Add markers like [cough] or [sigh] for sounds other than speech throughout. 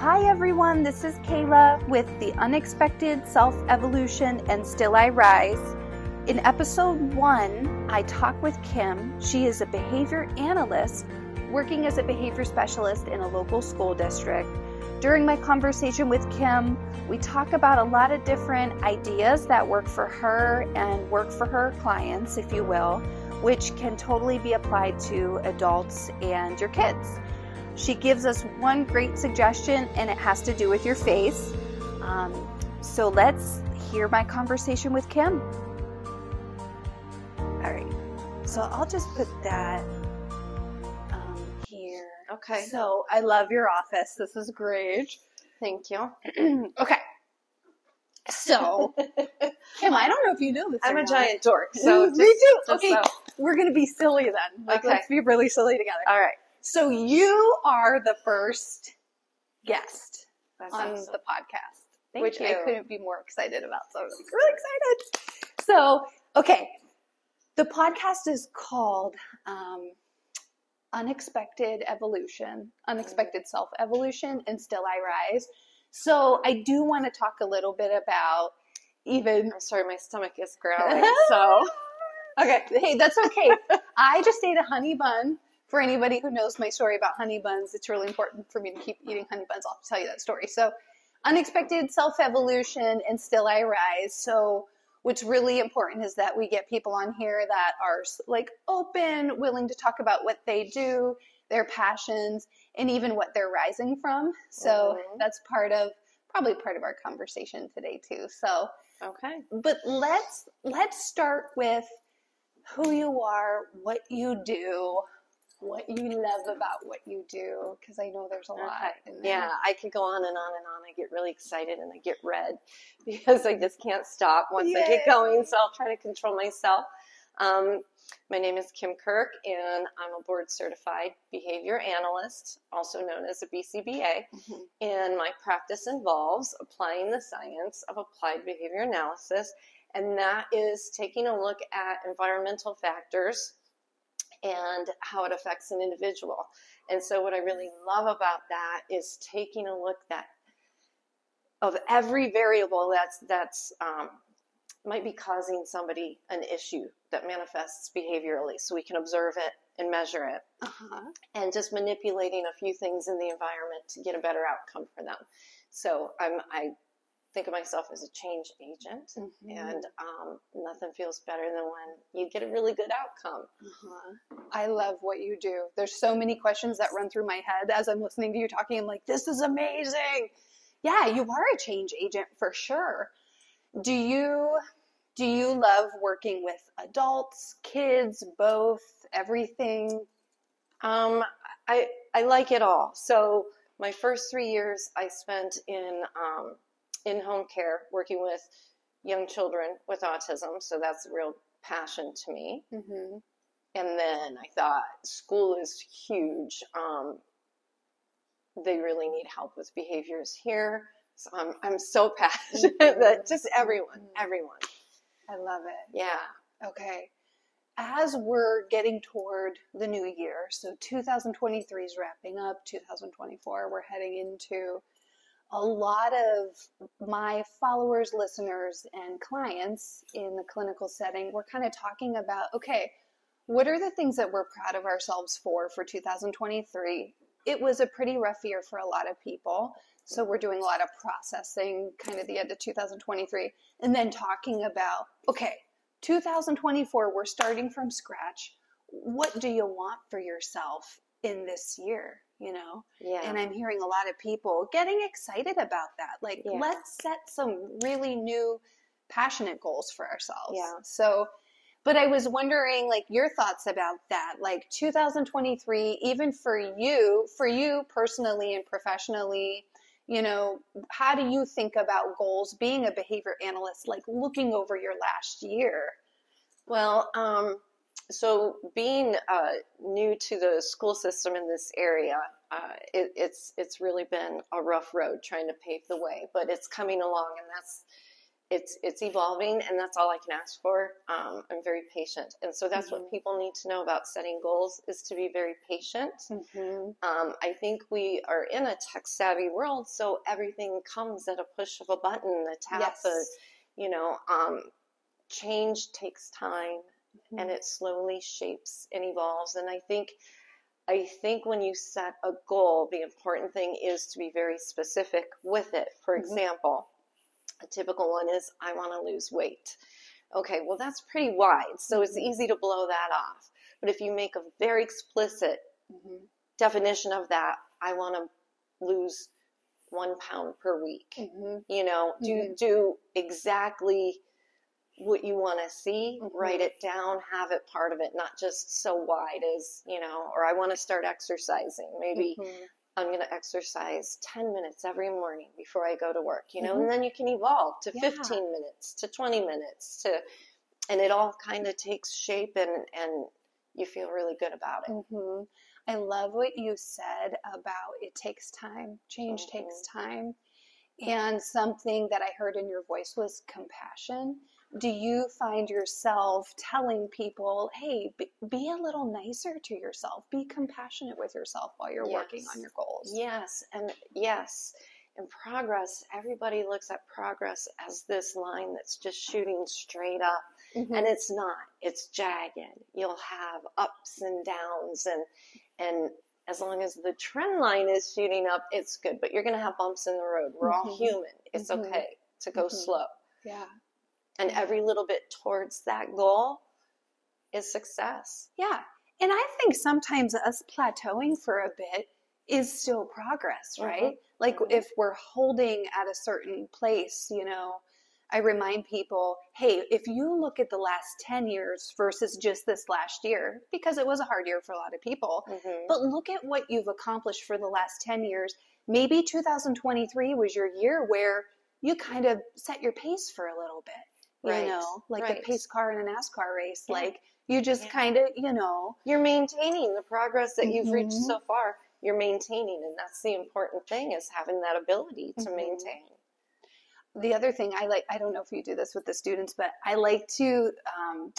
Hi, everyone. This is Kayla with the Unexpected Self Evolution and Still I Rise. In episode one, I talk with Kim. She is a behavior analyst working as a behavior specialist in a local school district. During my conversation with Kim, we talk about a lot of different ideas that work for her and work for her clients, if you will, which can totally be applied to adults and your kids. She gives us one great suggestion, and it has to do with your face. Um, so let's hear my conversation with Kim. All right. So I'll just put that um, here. Okay. So I love your office. This is great. Thank you. [clears throat] okay. So, [laughs] Kim, I don't know if you know this. I'm or a not. giant dork, so [laughs] Me too. okay, so- we're gonna be silly then. Like, Okay. let's be really silly together. All right. So you are the first guest That's on awesome. the podcast, Thank which I couldn't be more excited about. So I'm like, really excited. So, okay, the podcast is called um, Unexpected Evolution, Unexpected Self Evolution, and Still I Rise. So I do want to talk a little bit about even. I'm sorry, my stomach is [laughs] growling. so Okay, hey, that's okay. [laughs] I just ate a honey bun. For anybody who knows my story about honey buns, it's really important for me to keep eating honey buns. I'll tell you that story. So, unexpected self evolution and still I rise. So, what's really important is that we get people on here that are like open, willing to talk about what they do, their passions, and even what they're rising from. So, Mhm. that's part of probably part of our conversation today too. So, okay. but let's let's start with who you are, what you do, what you love about what you do, because I know there's a lot. Yeah, I could go on and on and on. I get really excited and I get red [laughs] because I just can't stop once I get going. So I'll try to control myself. Um, my name is Kim Kirk, and I'm a board certified behavior analyst, also known as a BCBA. Mhm. And my practice involves applying the science of applied behavior analysis, and that is taking a look at environmental factors and how it affects an individual. And so, what I really love about that is taking a look that of every variable that's that's um, might be causing somebody an issue that manifests behaviorally, so we can observe it and measure it Uh-huh. and just manipulating a few things in the environment to get a better outcome for them. So I'm, I think of myself as a change agent, Mhm. and um, nothing feels better than when you get a really good outcome. Uh-huh. I love what you do. There's so many questions that run through my head as I'm listening to you talking. I'm like, this is amazing. Yeah, you are a change agent for sure. Do you do you love working with adults, kids, both, everything? Um, I I like it all. So my first three years I spent in um, in home care, working with young children with autism. So that's a real passion to me. Mm-hmm. And then I thought school is huge. Um, they really need help with behaviors here. So I'm, I'm so [laughs] passionate that just everyone, everyone. I love it. Yeah. Okay. As we're getting toward the new year, so 2023 is wrapping up, 2024, we're heading into a lot of my followers, listeners, and clients in the clinical setting. We're kind of talking about okay, what are the things that we're proud of ourselves for for 2023? It was a pretty rough year for a lot of people. So we're doing a lot of processing kind of the end of 2023 and then talking about okay, 2024, we're starting from scratch. What do you want for yourself in this year? You know, Yeah. and I'm hearing a lot of people getting excited about that. Like, Yeah. let's set some really new, passionate goals for ourselves. Yeah. So, but I was wondering, like, your thoughts about that. Like, 2023, even for you, for you personally and professionally, you know, how do you think about goals being a behavior analyst, like looking over your last year? Well, um, so being uh, new to the school system in this area, uh, it, it's it's really been a rough road trying to pave the way, but it's coming along, and that's it's it's evolving, and that's all I can ask for. Um, I'm very patient, and so that's Mhm. what people need to know about setting goals is to be very patient. Mhm. Um, I think we are in a tech savvy world, so everything comes at a push of a button, a tap, Yes. a, you know, um, change takes time Mhm. and it slowly shapes and evolves. And I think, I think when you set a goal, the important thing is to be very specific with it. For Mhm. example, a typical one is I want to lose weight. Okay, well that's pretty wide, so it's Mhm. easy to blow that off. But if you make a very explicit Mhm. definition of that, I want to lose one pound per week. Mhm. You know, do Mhm. do exactly what you want to see, Mhm. write it down, have it part of it, not just so wide as, you know, or I want to start exercising. Maybe Mhm. I'm going to exercise 10 minutes every morning before I go to work, you know, Mhm. and then you can evolve to Yeah. 15 minutes, to 20 minutes, to, and it all kind of takes shape and, and you feel really good about it. hmm I love what you said about it takes time. Change takes time. And something that I heard in your voice was compassion. Do you find yourself telling people, hey, be, be a little nicer to yourself, be compassionate with yourself while you're working on your goals? Yes, and yes, and progress, everybody looks at progress as this line that's just shooting straight up, Mhm. and it's not. It's jagged. You'll have ups and downs and and as long as the trend line is shooting up, it's good, but you're going to have bumps in the road. We're all Mhm. human. It's Mhm. okay to go Mhm. slow. yeah. And every little bit towards that goal is success. Yeah. And I think sometimes us plateauing for a bit is still progress, Mhm. right? Like Mhm. if we're holding at a certain place, you know, I remind people, hey, if you look at the last 10 years versus just this last year, because it was a hard year for a lot of people, Mhm. but look at what you've accomplished for the last 10 years. Maybe 2023 was your year where you kind of set your pace for a little bit, you know, like right. a pace car in a NASCAR race. Yeah. Like you just Yeah. kind of, you know, you're maintaining the progress that you've reached Mhm. so far you're maintaining and that's the important thing is having that ability to Mhm. maintain the other thing I like, I don't know if you do this with the students, but I like to um,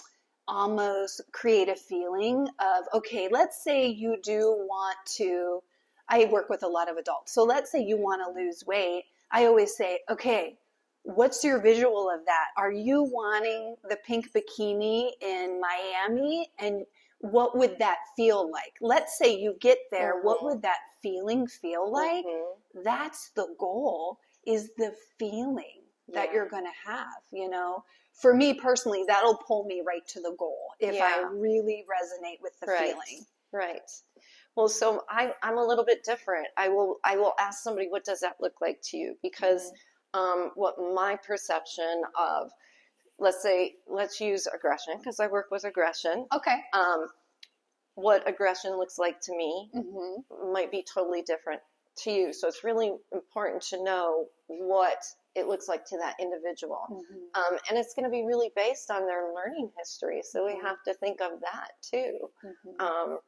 almost create a feeling of, okay, let's say you do want to, I work with a lot of adults. So let's say you want to lose weight. I always say, okay, what's your visual of that? Are you wanting the pink bikini in Miami? And what would that feel like? Let's say you get there. What Mhm. would that feeling feel like? Mhm. that's the goal is the feeling that Yeah. you're going to have you know for me personally that'll pull me right to the goal if i really resonate with the Right. feeling right well so I, i'm a little bit different i will i will ask somebody what does that look like to you because Mm-hmm. Um, what my perception of let's say let's use aggression because i work with aggression okay um, what aggression looks like to me mm-hmm. might be totally different to you. So it's really important to know what it looks like to that individual. Mm-hmm. Um, and it's going to be really based on their learning history. So we Mhm. have to think of that too Mm-hmm. um,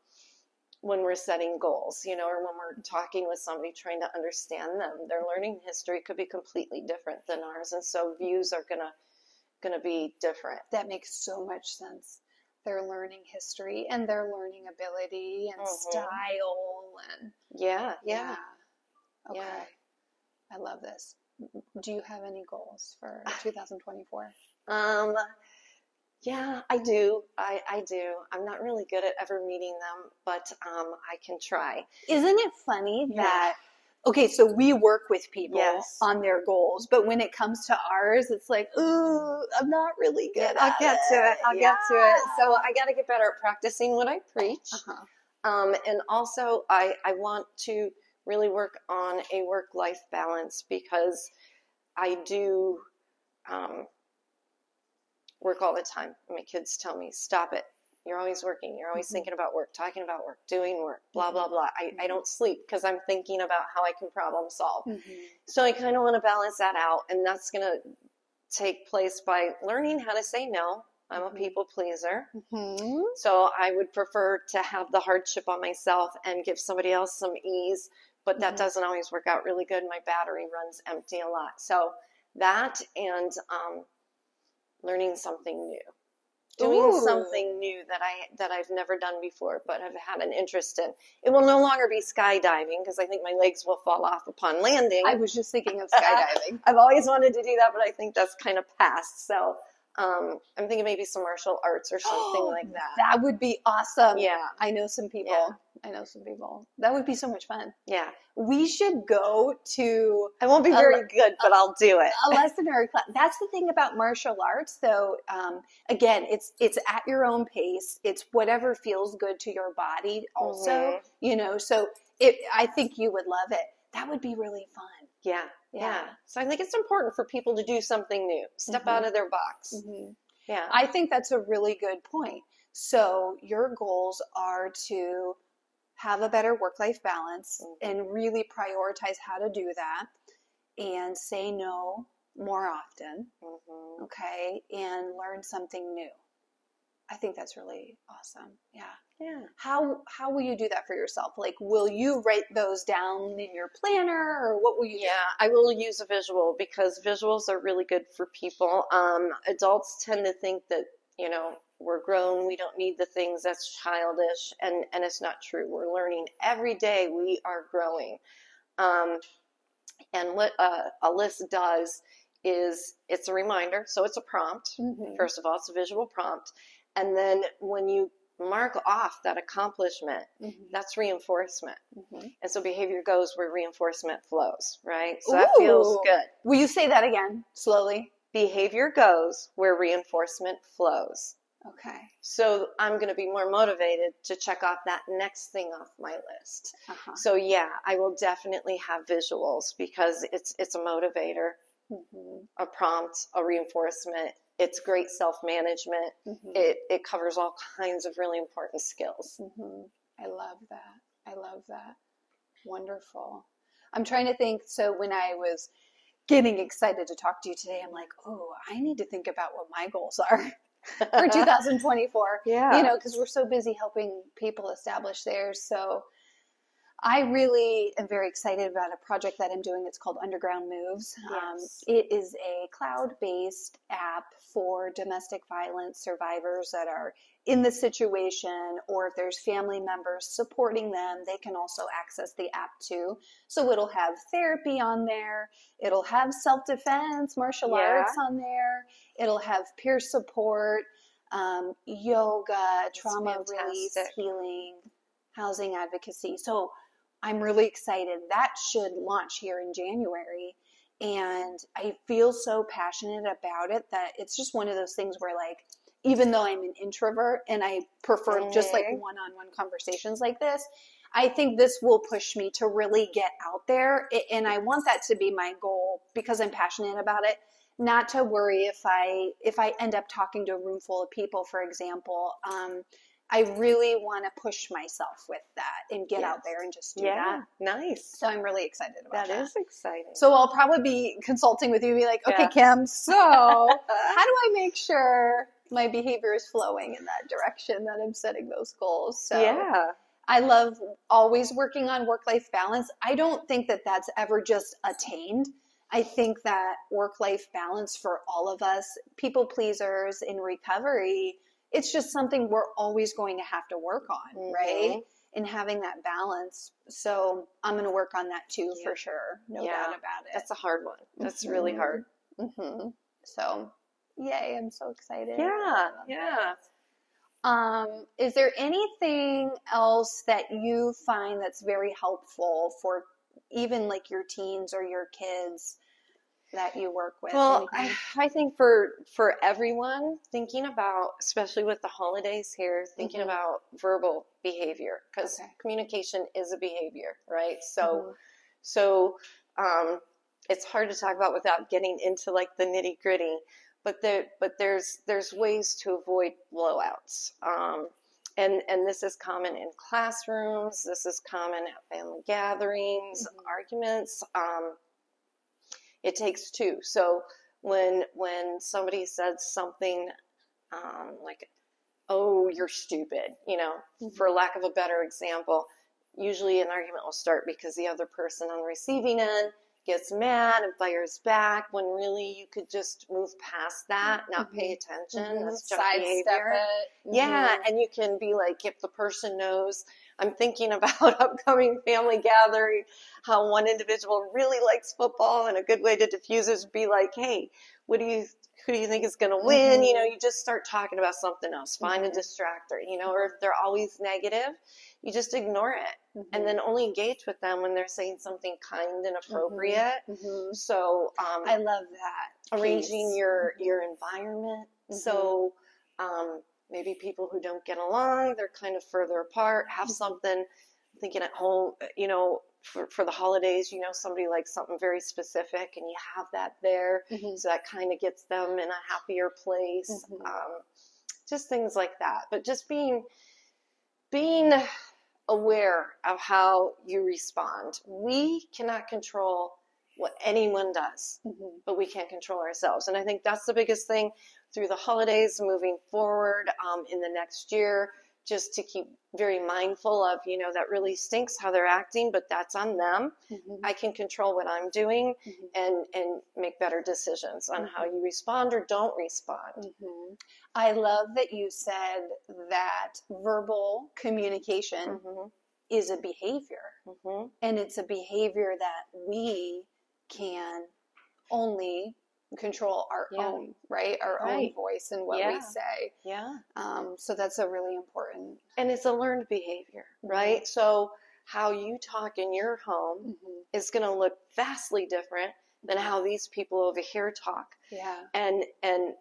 when we're setting goals, you know, or when we're talking with somebody trying to understand them. Their learning history could be completely different than ours. And so views are going to be different. that makes so much sense their learning history and their learning ability and Mhm. style and Yeah, yeah. okay Yeah. i love this do you have any goals for [sighs] 2024 Um, yeah, I do. I, I do. I'm not really good at ever meeting them, but um, I can try. Isn't it funny Yeah. that okay, so we work with people Yes. on their goals, but when it comes to ours, it's like, ooh, I'm not really good. I'll get to it. I'll get to it. So I got to get better at practicing what I preach. Uh-huh. Um, and also, I, I want to really work on a work life balance because I do um, work all the time. My kids tell me, stop it. You're always working. You're always Mhm. thinking about work, talking about work, doing work, blah, Mhm. blah, blah. I, I Mhm. don't sleep because I'm thinking about how I can problem solve. Mhm. So I kind of want to balance that out. And that's going to take place by learning how to say no. I'm a Mhm. people pleaser. Mhm. So I would prefer to have the hardship on myself and give somebody else some ease, but that doesn't always work out really good. My battery runs empty a lot. So that and um, learning something new doing Ooh. something new that I that I've never done before, but have had an interest in. It will no longer be skydiving because I think my legs will fall off upon landing. I was just thinking of skydiving. [laughs] I've always wanted to do that, but I think that's kind of past. So um, I'm thinking maybe some martial arts or something [gasps] like that. That would be awesome. Yeah, I know some people. Yeah. I know some people. That would be so much fun. yeah. We should go to I won't be very le- good, but I'll do it. a lesson or a class. That's the thing about martial arts, though. Um, again, it's it's at your own pace. It's whatever feels good to your body. Also, Mhm. you know. So it, I think you would love it. That would be really fun. Yeah, yeah, Yeah. So I think it's important for people to do something new, step Mhm. out of their box. Mhm. Yeah. I think that's a really good point. So your goals are to have a better work-life balance Mhm. and really prioritize how to do that and say no more often, Mhm. okay, and learn something new. I think that's really awesome. Yeah. Yeah. How how will you do that for yourself? Like will you write those down in your planner or what will you do? Yeah, I will use a visual because visuals are really good for people. Um, adults tend to think that, you know, we're grown, we don't need the things that's childish, and, and it's not true. We're learning every day, we are growing. Um, and what uh, a list does is it's a reminder, so it's a prompt. Mhm. First of all, it's a visual prompt. And then when you mark off that accomplishment, Mhm. that's reinforcement. Mhm. And so behavior goes where reinforcement flows, right? So that feels good. Will you say that again slowly? Behavior goes where reinforcement flows. Okay. So I'm going to be more motivated to check off that next thing off my list. Uh-huh. So yeah, I will definitely have visuals because it's it's a motivator, Mhm. a prompt, a reinforcement. It's great self-management. Mhm. It it covers all kinds of really important skills. hmm I love that. I love that. Wonderful. I'm trying to think. So when I was getting excited to talk to you today, I'm like, oh, I need to think about what my goals are [laughs] for [laughs] 2024. Yeah. You know, because we're so busy helping people establish theirs. So I really am very excited about a project that I'm doing. It's called Underground Moves. Um, Yes. it is a cloud based app for domestic violence survivors that are in the situation, or if there's family members supporting them, they can also access the app too. So it'll have therapy on there, it'll have self defense, martial Yeah. arts on there, it'll have peer support, um, yoga, trauma release, healing, housing advocacy. So I'm really excited. That should launch here in January. And I feel so passionate about it that it's just one of those things where, like, even though I'm an introvert and I prefer just like one on one conversations like this, I think this will push me to really get out there. And I want that to be my goal because I'm passionate about it. Not to worry if I if I end up talking to a room full of people, for example. Um, I really want to push myself with that and get out there and just do Yeah. that. Nice. So I'm really excited about That that. is exciting. So I'll probably be consulting with you, be like, okay, Yeah. Kim, so [laughs] how do I make sure my behavior is flowing in that direction that I'm setting those goals? So yeah. I love always working on work life balance. I don't think that that's ever just attained. I think that work life balance for all of us, people pleasers in recovery, it's just something we're always going to have to work on, right? Mhm. And having that balance. So I'm going to work on that too Yeah. for sure. No Yeah. doubt about it. That's a hard one. That's really Mhm. hard. hmm So, yay, I'm so excited. Yeah. Yeah. Um, is there anything else that you find that's very helpful for even like your teens or your kids that you work with? Well, I, I think for for everyone thinking about, especially with the holidays here, thinking Mhm. about verbal behavior because Okay. communication is a behavior, right? So Mhm. so um, it's hard to talk about without getting into like the nitty gritty. But there but there's there's ways to avoid blowouts. Um, and and this is common in classrooms. This is common at family gatherings, Mhm. arguments. Um, it takes two. So when when somebody says something um, like, "Oh, you're stupid," you know, Mhm. for lack of a better example, usually an argument will start because the other person on the receiving end gets mad and fires back when really you could just move past that, not pay attention. Mhm. That's junk behavior. it. Yeah, and you can be like, if the person knows, I'm thinking [laughs] about upcoming family gathering, how one individual really likes football, and a good way to diffuse is be like, hey, what do you, who do you think is going to win? You know, you just start talking about something else, find Mhm. a distractor, you know, or if they're always negative, you just ignore it Mhm. and then only engage with them when they're saying something kind and appropriate. Mhm. So, um, I love that. arranging piece. your your environment so um, maybe people who don't get along they're kind of further apart have something thinking at home you know for, for the holidays you know somebody likes something very specific and you have that there Mhm. so that kind of gets them in a happier place Mhm. um, just things like that but just being being aware of how you respond we cannot control what anyone does Mhm. but we can't control ourselves. And I think that's the biggest thing through the holidays moving forward um, in the next year, just to keep very mindful of, you know, that really stinks how they're acting, but that's on them. Mhm. I can control what I'm doing Mhm. and, and make better decisions on how you respond or don't respond. Mhm. I love that you said that verbal communication hmm is a behavior, hmm and it's a behavior that we can only control our Yeah. own, right? Our own voice and what we say. Yeah. Um, so that's a really important. And it's a learned behavior, right? So how you talk in your home Mhm. is going to look vastly different than how these people over here talk. Yeah. and and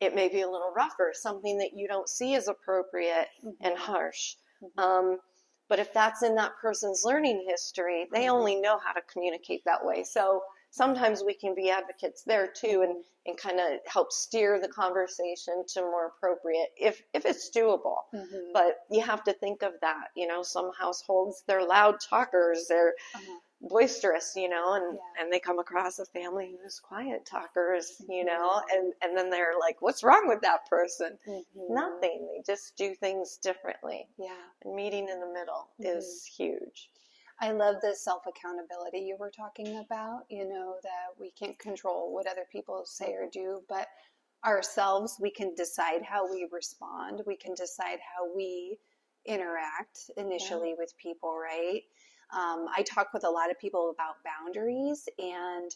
it may be a little rougher, something that you don't see as appropriate and harsh. Mhm. Um, but if that's in that person's learning history, they Mhm. only know how to communicate that way. So sometimes we can be advocates there too, and and kind of help steer the conversation to more appropriate if if it's doable. Mhm. But you have to think of that. You know, some households they're loud talkers, they're Uh-huh. boisterous, you know, and Yeah. and they come across a family who's quiet talkers, you know, Mm-hmm. and and then they're like, what's wrong with that person? Mhm. Nothing. They just do things differently. Yeah. And meeting in the middle is Mm-hmm. huge. I love the self accountability you were talking about. You know, that we can't control what other people say or do, but ourselves, we can decide how we respond. We can decide how we interact initially with people, right? Um, I talk with a lot of people about boundaries, and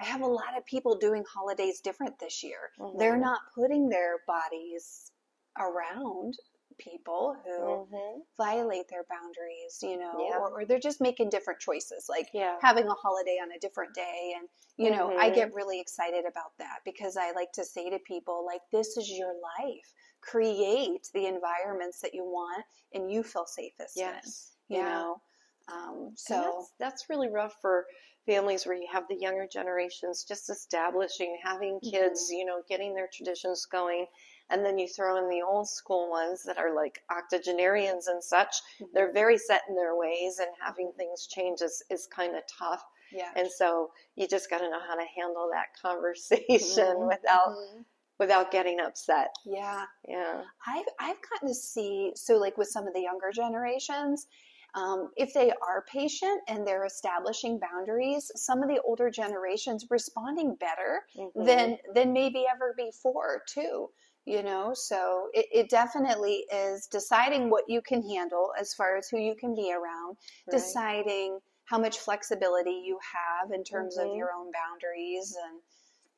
I have a lot of people doing holidays different this year. They're Mhm. not putting their bodies around people who Mm-hmm. violate their boundaries, you know, Yeah. or, or they're just making different choices, like Yeah. having a holiday on a different day. And, you know, I Mhm. get really excited about that because I like to say to people, like, this is your life. Create the environments that you want and you feel safest Yes. in, you yeah. know. Um, so, that's, that's really rough for families where you have the younger generations just establishing, having kids, Mm-hmm. you know, getting their traditions going. And then you throw in the old school ones that are like octogenarians and such. Mhm. They're very set in their ways, and having things change is, is kind of tough. yeah. And so you just got to know how to handle that [laughs] conversation Mhm. without Mhm. without getting upset. Yeah. Yeah. I've I've gotten to see so like with some of the younger generations, um, if they are patient and they're establishing boundaries, some of the older generations responding better Mhm. than than maybe ever before too. You know, so it, it definitely is deciding what you can handle as far as who you can be around, Right. deciding how much flexibility you have in terms of Mhm. your own boundaries and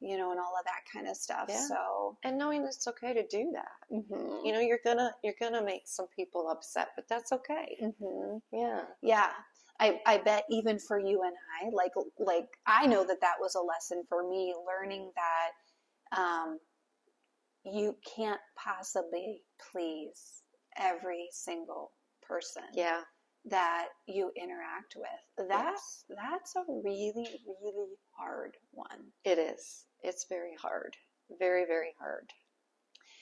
you know and all of that kind of stuff. Yeah. So and knowing it's okay to do that. mhm. You know, you're gonna you're gonna make some people upset, but that's okay. Mhm. Yeah. Yeah. I, I bet even for you and I, like like I know that that was a lesson for me, learning that um, you can't possibly please every single person Yeah. that you interact with. That's Yes. that's a really really hard one. It is. It's very hard. Very, very hard.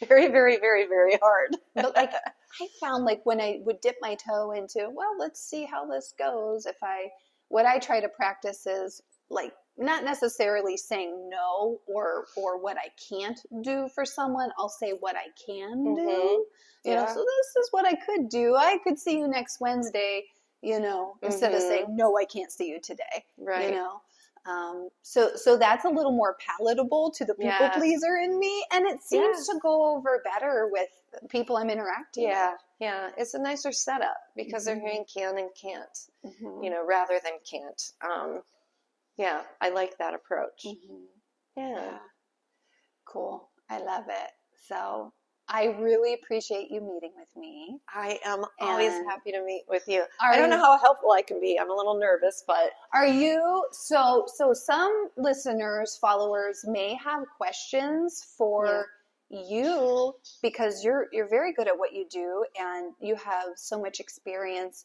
Very, very, very, very hard. But like [laughs] I found like when I would dip my toe into, well, let's see how this goes. If I, what I try to practice is like not necessarily saying no or or what I can't do for someone. I'll say what I can Mhm. do. You know, so this is what I could do. I could see you next Wednesday. You know, instead of saying no, I can't see you today. Right. You know, Um, so so that's a little more palatable to the people Yes. pleaser in me, and it seems to go over better with people I'm interacting Yeah, yeah. It's a nicer setup because Mhm. they're hearing can and can't, with. Mhm. you know, rather than can't. Um, yeah, I like that approach. Mhm. Yeah. Yeah. Cool. I love it. So I really appreciate you meeting with me. I am always And happy to meet with you. I don't know how helpful I can be. I'm a little nervous, but Are you so so some listeners, followers may have questions for you because you're you're very good at what you do and you have so much experience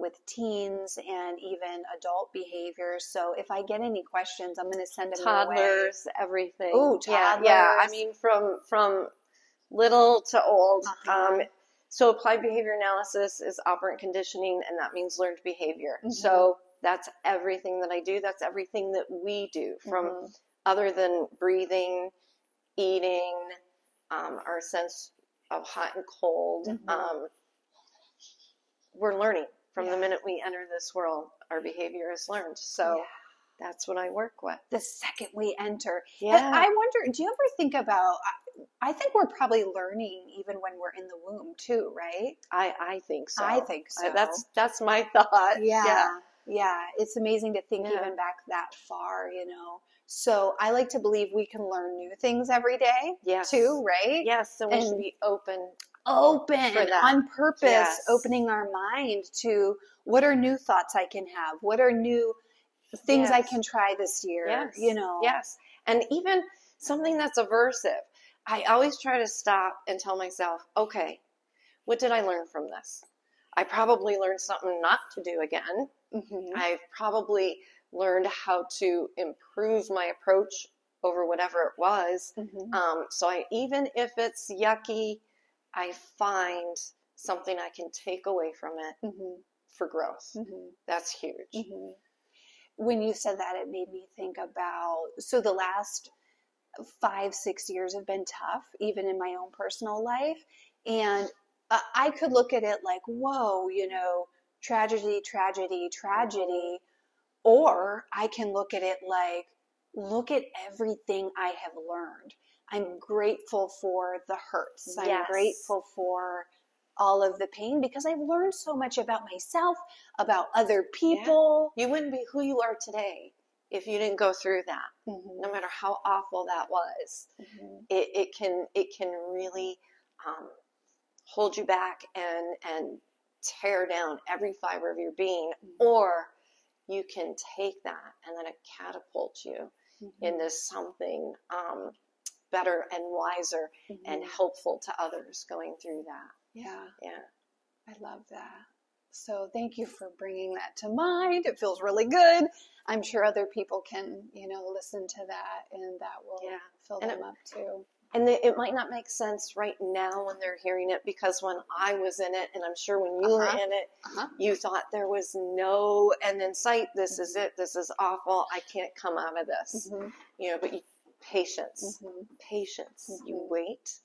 with teens and even adult behaviors. So if I get any questions, I'm going to send them toddlers, everything. Ooh, Yeah, yeah. I mean, from from little to old. Uh-huh. Um, so applied behavior analysis is operant conditioning, and that means learned behavior. Mhm. So that's everything that I do. That's everything that we do, from Mhm. other than breathing, eating, um, our sense of hot and cold. Mhm. Um, we're learning from the minute we enter this world. Our behavior is learned. So Yeah. that's what I work with. the second we enter. Yeah. And I wonder, do you ever think about? I- I think we're probably learning even when we're in the womb too, right? I, I think so. I think so. I- that's that's my [laughs] thought. yeah, yeah. It's amazing to think Yeah. even back that far, you know. So I like to believe we can learn new things every day Yes. too, right? Yes. So we And- should be open. Open on purpose, Yes. opening our mind to what are new thoughts I can have, what are new things I can try this year, Yes. you know. Yes. And even something that's aversive. I always try to stop and tell myself, okay, what did I learn from this? I probably learned something not to do again. Mhm. I've probably learned how to improve my approach over whatever it was. Mhm. Um, so I, even if it's yucky, I find something I can take away from it Mhm. for growth. Mhm. That's huge. Mhm. When you said that, it made me think about so the last five, six years have been tough, even in my own personal life. And I could look at it like, whoa, you know, tragedy, tragedy, tragedy. Or I can look at it like, look at everything I have learned. I'm grateful for the hurts. I'm grateful for all of the pain because I've learned so much about myself, about other people. You wouldn't be who you are today if you didn't go through that. Mhm, No matter how awful that was, mhm, it, it can it can really um, hold you back and and tear down every fiber of your being, Mhm. or you can take that and then it catapults you mhm, into something um, better and wiser and mhm. helpful to others going through that. yeah, Yeah. I love that. So thank you for bringing that to mind. It feels really good. I'm sure other people can, you know, listen to that and that will Yeah. fill And them it- up too. And it it might not make sense right now when they're hearing it because when I was in it, and I'm sure when you Uh-huh. were in it, Uh-huh. you thought there was no end in sight. This is it. This is awful. I can't come out of this. Mhm, You know, but you, patience, mhm, patience. You Mhm. wait,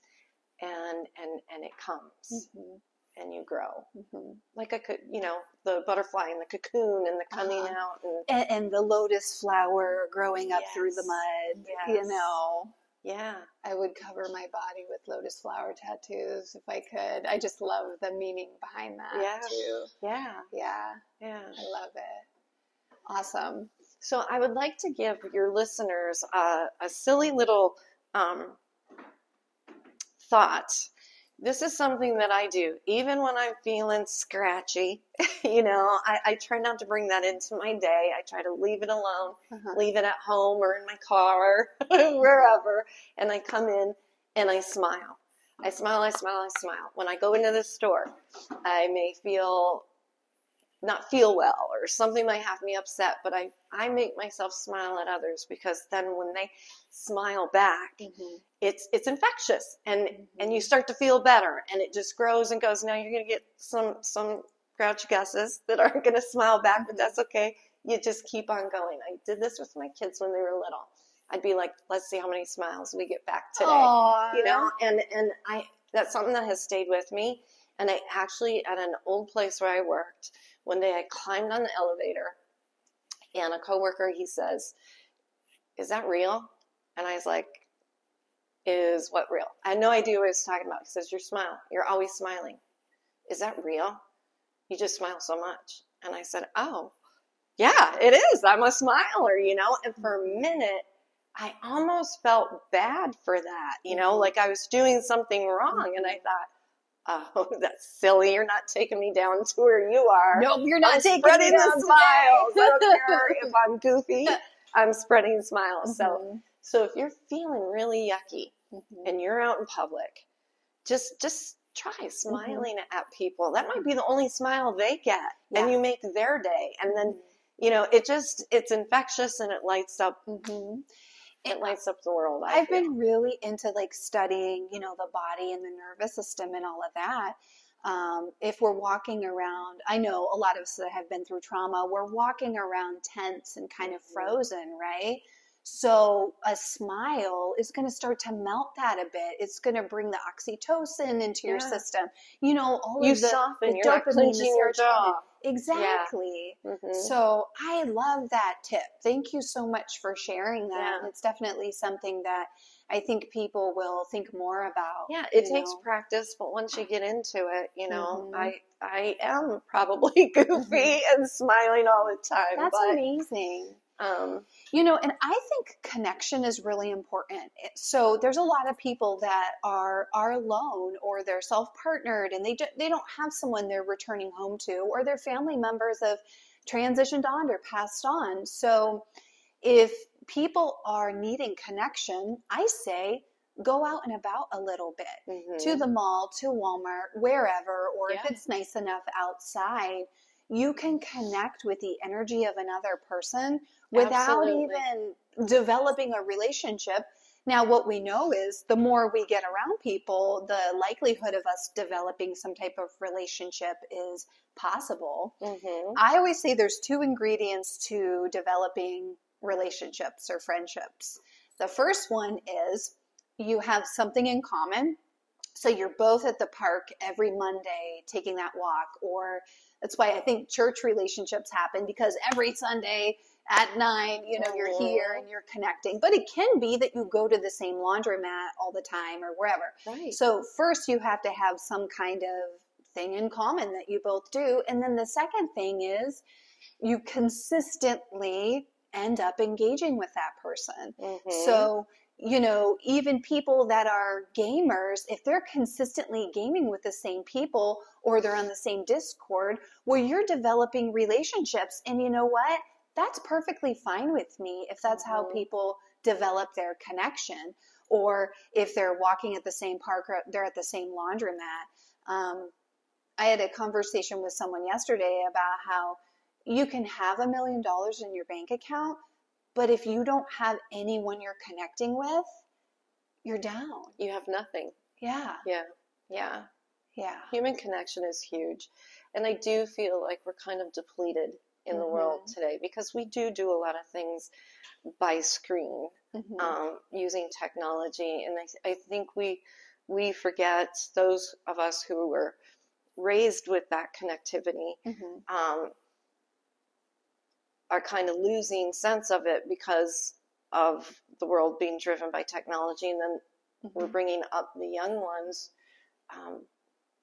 and and and it comes, mhm, and you grow mhm. like i could you know the butterfly and the cocoon and the coming Uh-huh. out and And, and the lotus flower growing up through the Yes. mud, you know. yeah. I would cover my body with lotus flower tattoos if I could. I just love the meaning behind that Yeah. too. Yeah, Yeah, yeah. I love it. Awesome. So I would like to give your listeners uh, a silly little um, thought. This is something that I do, even when I'm feeling scratchy. [laughs] you know, I, I try not to bring that into my day. I try to leave it alone, Uh-huh. leave it at home or in my car, [laughs] wherever. And I come in and I smile. I smile, I smile, I smile. When I go into the store, I may feel not feel well or something might have me upset, but I, I make myself smile at others because then when they smile back, Mhm. it's it's infectious and Mhm. and you start to feel better and it just grows and goes. Now you're gonna get some some grouchy gusses that aren't gonna smile back, but that's okay. You just keep on going. I did this with my kids when they were little. I'd be like, let's see how many smiles we get back today Aw. you know and and i that's something that has stayed with me and i actually at an old place where i worked one day i climbed on the elevator And a coworker, he says, Is that real? And I was like, Is what real? I had no idea what he was talking about. He says, Your smile. You're always smiling. Is that real? You just smile so much. And I said, Oh, yeah, it is. I'm a smiler, you know? And for a mm-hmm. minute, I almost felt bad for that, you know, mm-hmm. like I was doing something mm-hmm. wrong. And I thought, oh, [laughs] that's silly. You're not taking me down to where you are. Nope, you're not I'm taking spreading me down the smiles. I don't [laughs] care if I'm goofy. I'm spreading smiles. So, Mhm. so if you're feeling really yucky Mhm. and you're out in public, just just try Mm-hmm. smiling at people. That might be the only smile they get, Yeah. and you make their day. And then you know, it just it's infectious and it lights up Mhm. It lights up the world. I I've feel. been really into like studying, you know, the body and the nervous system and all of that. Um, if we're walking around, I know a lot of us that have been through trauma, we're walking around tense and kind of Mhm. frozen, right? So a smile is going to start to melt that a bit. It's going to bring the oxytocin into your system. You know, all you of the, soften. the You're dopamine, your jaw. Exactly. Mhm. So I love that tip. Thank you so much for sharing that. Yeah. It's definitely something that I think people will think more about. Yeah, it takes know. practice, but once you get into it, you know, Mhm. I I am [laughs] probably goofy [laughs] and smiling all the time. That's amazing. Um, You know, and I think connection is really important. So there's a lot of people that are are alone or they're self-partnered and they do, they don't have someone they're returning home to or their family members have transitioned on or passed on. So if people are needing connection, I say go out and about a little bit mhm. to the mall, to Walmart, wherever, or Yeah. if it's nice enough outside, you can connect with the energy of another person without Absolutely. even developing a relationship. Now, what we know is the more we get around people, the likelihood of us developing some type of relationship is possible. Mhm. I always say there's two ingredients to developing relationships or friendships. The first one is you have something in common. So you're both at the park every Monday taking that walk, or that's why I think church relationships happen because every Sunday at nine, you know, you're here and you're connecting. But it can be that you go to the same laundromat all the time or wherever. Right. So first you have to have some kind of thing in common that you both do. And then the second thing is you consistently end up engaging with that person. Mhm. So, you know, even people that are gamers, if they're consistently gaming with the same people or they're on the same Discord, well, you're developing relationships. And you know what? That's perfectly fine with me if that's how Mhm. people develop their connection. Or if they're walking at the same park or they're at the same laundromat. Um, I had a conversation with someone yesterday about how you can have a million dollars in your bank account, but if you don't have anyone you're connecting with, you're down. you have nothing. Yeah, Yeah. Yeah. yeah. Human connection is huge. And I do feel like we're kind of depleted in the world Mhm. today because we do do a lot of things by screen Mhm. um, using technology. And I, I think we we forget those of us who were raised with that connectivity Mhm. um, are kind of losing sense of it because of the world being driven by technology. And then we're Mhm. bringing up the young ones um,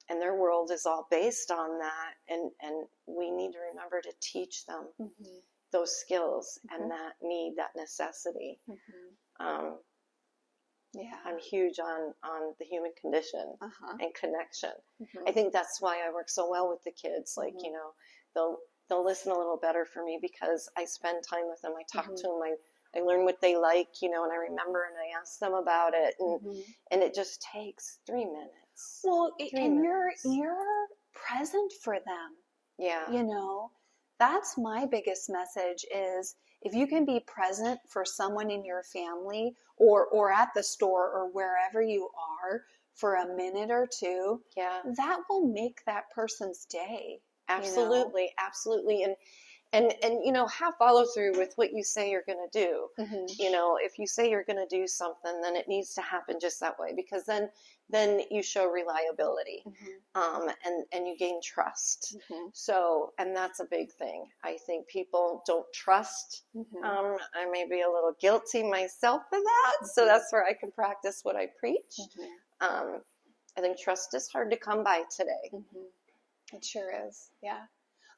and their world is all based on that and and we need to remember to teach them Mhm. those skills Mhm. and that need that necessity Mhm. um, Yeah. i'm huge on on the human condition Uh-huh. and connection Mhm. i think that's why i work so well with the kids like Mhm. you know they'll they'll listen a little better for me because i spend time with them i talk Mhm. to them I, I learn what they like you know and i remember and i ask them about it and Mhm. and it just takes three minutes Well, Three and you're you're present for them. yeah. you know? That's my biggest message is if you can be present for someone in your family or or at the store or wherever you are for a minute or two yeah. that will make that person's day absolutely absolutely and and and you know have follow through with what you say you're going to do Mhm. you know if you say you're going to do something then it needs to happen just that way because then then you show reliability Mhm. um, and and you gain trust Mhm. so and that's a big thing i think people don't trust Mhm. um, i may be a little guilty myself for that so that's where i can practice what i preach Mhm. um, i think trust is hard to come by today. It sure is. Yeah.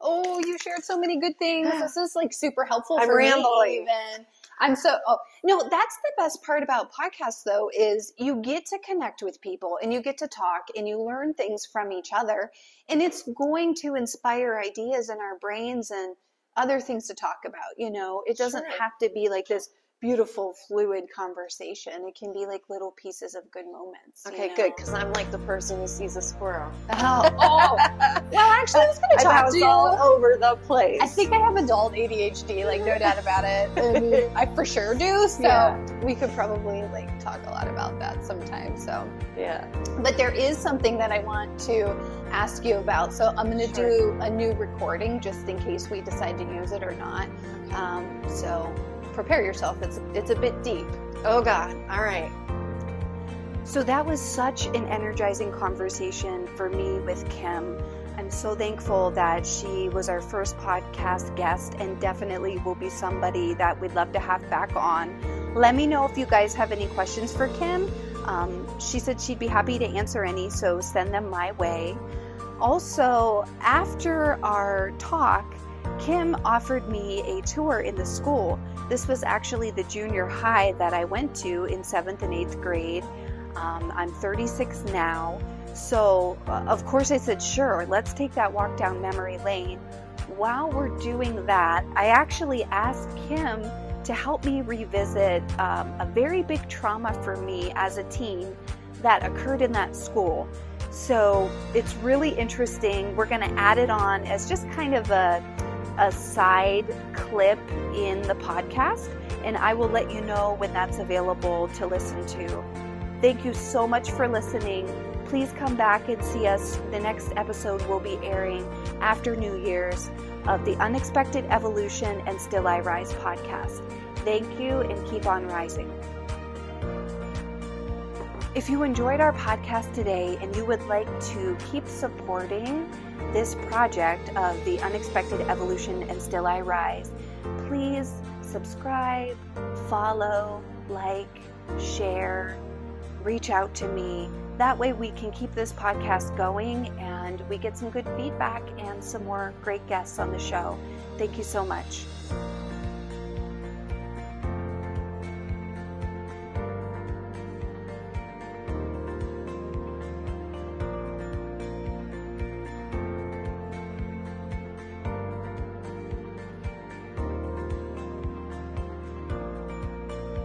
Oh, you shared so many good things. This is like super helpful I'm for rambling. me. Even I'm so. Oh no, that's the best part about podcasts, though, is you get to connect with people and you get to talk and you learn things from each other, and it's going to inspire ideas in our brains and other things to talk about. You know, it doesn't Sure. have to be like this beautiful fluid conversation. It can be like little pieces of good moments. you okay know? good because i'm like the person who sees a squirrel Oh, [laughs] oh. well, actually, I was going [laughs] to talk to you. all over the place I think I have adult ADHD, like no doubt about it. And [laughs] I for sure do. So Yeah. we could probably like talk a lot about that sometime. So, yeah but there is something that I want to ask you about. So I'm going to Sure. do a new recording just in case we decide to use it or not. Um, so prepare yourself. It's it's a bit deep. oh god all right So that was such an energizing conversation for me with Kim. I'm so thankful that she was our first podcast guest and definitely will be somebody that we'd love to have back on. Let me know if you guys have any questions for Kim. Um, she said she'd be happy to answer any, so send them my way. Also, after our talk, Kim offered me a tour in the school. This was actually the junior high that I went to in seventh and eighth grade. Um, I'm 36 now. So, uh, of course, I said, sure, let's take that walk down memory lane. While we're doing that, I actually asked Kim to help me revisit um, a very big trauma for me as a teen that occurred in that school. So, it's really interesting. We're going to add it on as just kind of a, a side clip in the podcast, and I will let you know when that's available to listen to. Thank you so much for listening. Please come back and see us. The next episode will be airing after New Year's of the Unexpected Evolution and Still I Rise podcast. Thank you and keep on rising. If you enjoyed our podcast today and you would like to keep supporting this project of the Unexpected Evolution and Still I Rise, please subscribe, follow, like, share, reach out to me. That way, we can keep this podcast going and we get some good feedback and some more great guests on the show. Thank you so much.